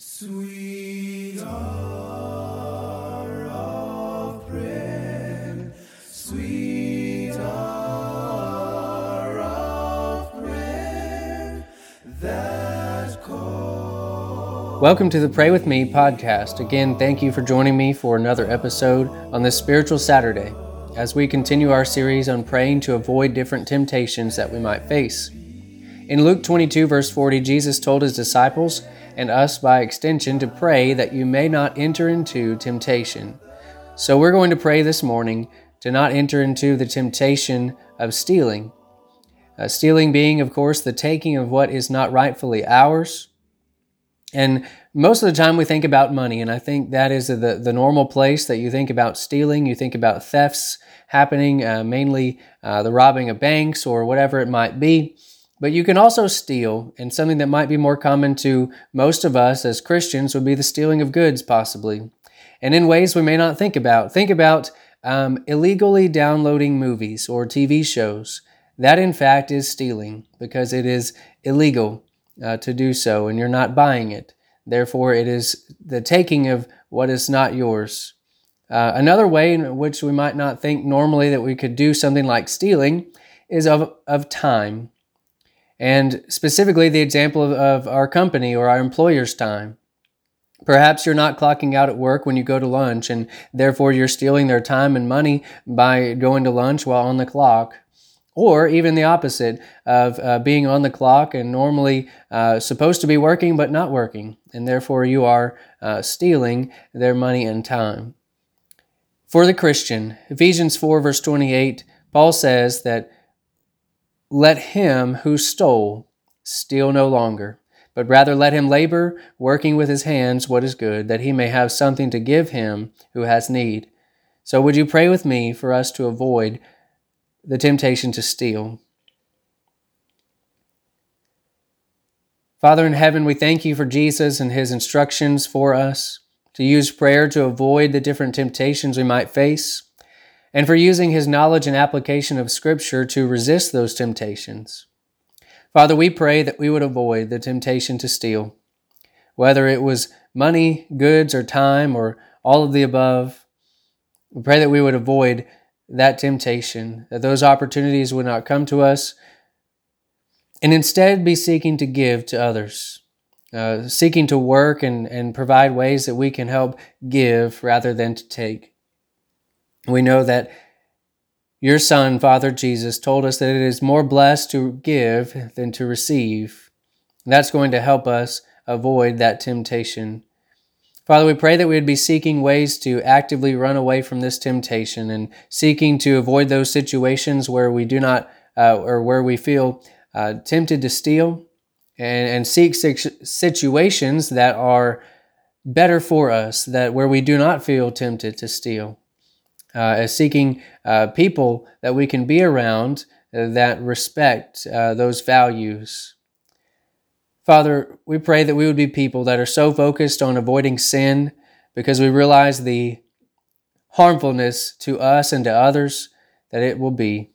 Sweet hour of prayer, sweet hour of prayer. Welcome to the Pray With Me podcast. Again, thank you for joining me for another episode on this Spiritual Saturday as we continue our series on praying to avoid different temptations that we might face. In Luke 22, verse 40, Jesus told his disciples and us by extension to pray that you may not enter into temptation. So we're going to pray this morning to not enter into the temptation of stealing. Uh, stealing being, of course, the taking of what is not rightfully ours. And most of the time we think about money, and I think that is the, the normal place that you think about stealing. You think about thefts happening, uh, mainly uh, the robbing of banks or whatever it might be. But you can also steal, and something that might be more common to most of us as Christians would be the stealing of goods, possibly. And in ways we may not think about. Think about um, illegally downloading movies or TV shows. That, in fact, is stealing because it is illegal uh, to do so, and you're not buying it. Therefore, it is the taking of what is not yours. Uh, another way in which we might not think normally that we could do something like stealing is of, of time and specifically the example of, of our company or our employer's time. Perhaps you're not clocking out at work when you go to lunch, and therefore you're stealing their time and money by going to lunch while on the clock. Or even the opposite of uh, being on the clock and normally uh, supposed to be working but not working, and therefore you are uh, stealing their money and time. For the Christian, Ephesians 4, verse 28, Paul says that let him who stole steal no longer, but rather let him labor, working with his hands what is good, that he may have something to give him who has need. So, would you pray with me for us to avoid the temptation to steal? Father in heaven, we thank you for Jesus and his instructions for us to use prayer to avoid the different temptations we might face and for using his knowledge and application of Scripture to resist those temptations. Father, we pray that we would avoid the temptation to steal, whether it was money, goods, or time, or all of the above. We pray that we would avoid that temptation, that those opportunities would not come to us, and instead be seeking to give to others, uh, seeking to work and, and provide ways that we can help give rather than to take. We know that your Son, Father Jesus, told us that it is more blessed to give than to receive. That's going to help us avoid that temptation. Father, we pray that we would be seeking ways to actively run away from this temptation and seeking to avoid those situations where we do not, uh, or where we feel uh, tempted to steal, and, and seek situations that are better for us, that where we do not feel tempted to steal as seeking uh, people that we can be around uh, that respect uh, those values. Father, we pray that we would be people that are so focused on avoiding sin because we realize the harmfulness to us and to others that it will be.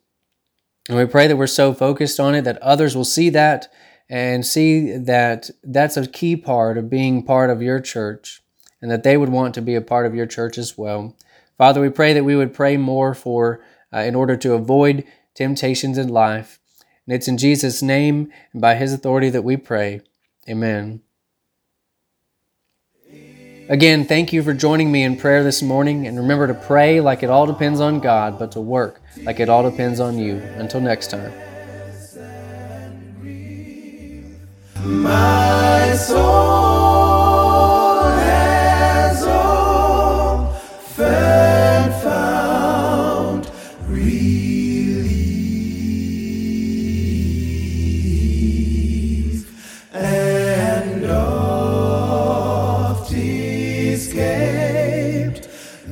And we pray that we're so focused on it that others will see that and see that that's a key part of being part of your church and that they would want to be a part of your church as well. Father, we pray that we would pray more for uh, in order to avoid temptations in life. And it's in Jesus' name and by his authority that we pray. Amen. Again, thank you for joining me in prayer this morning. And remember to pray like it all depends on God, but to work like it all depends on you. Until next time. My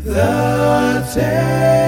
the day.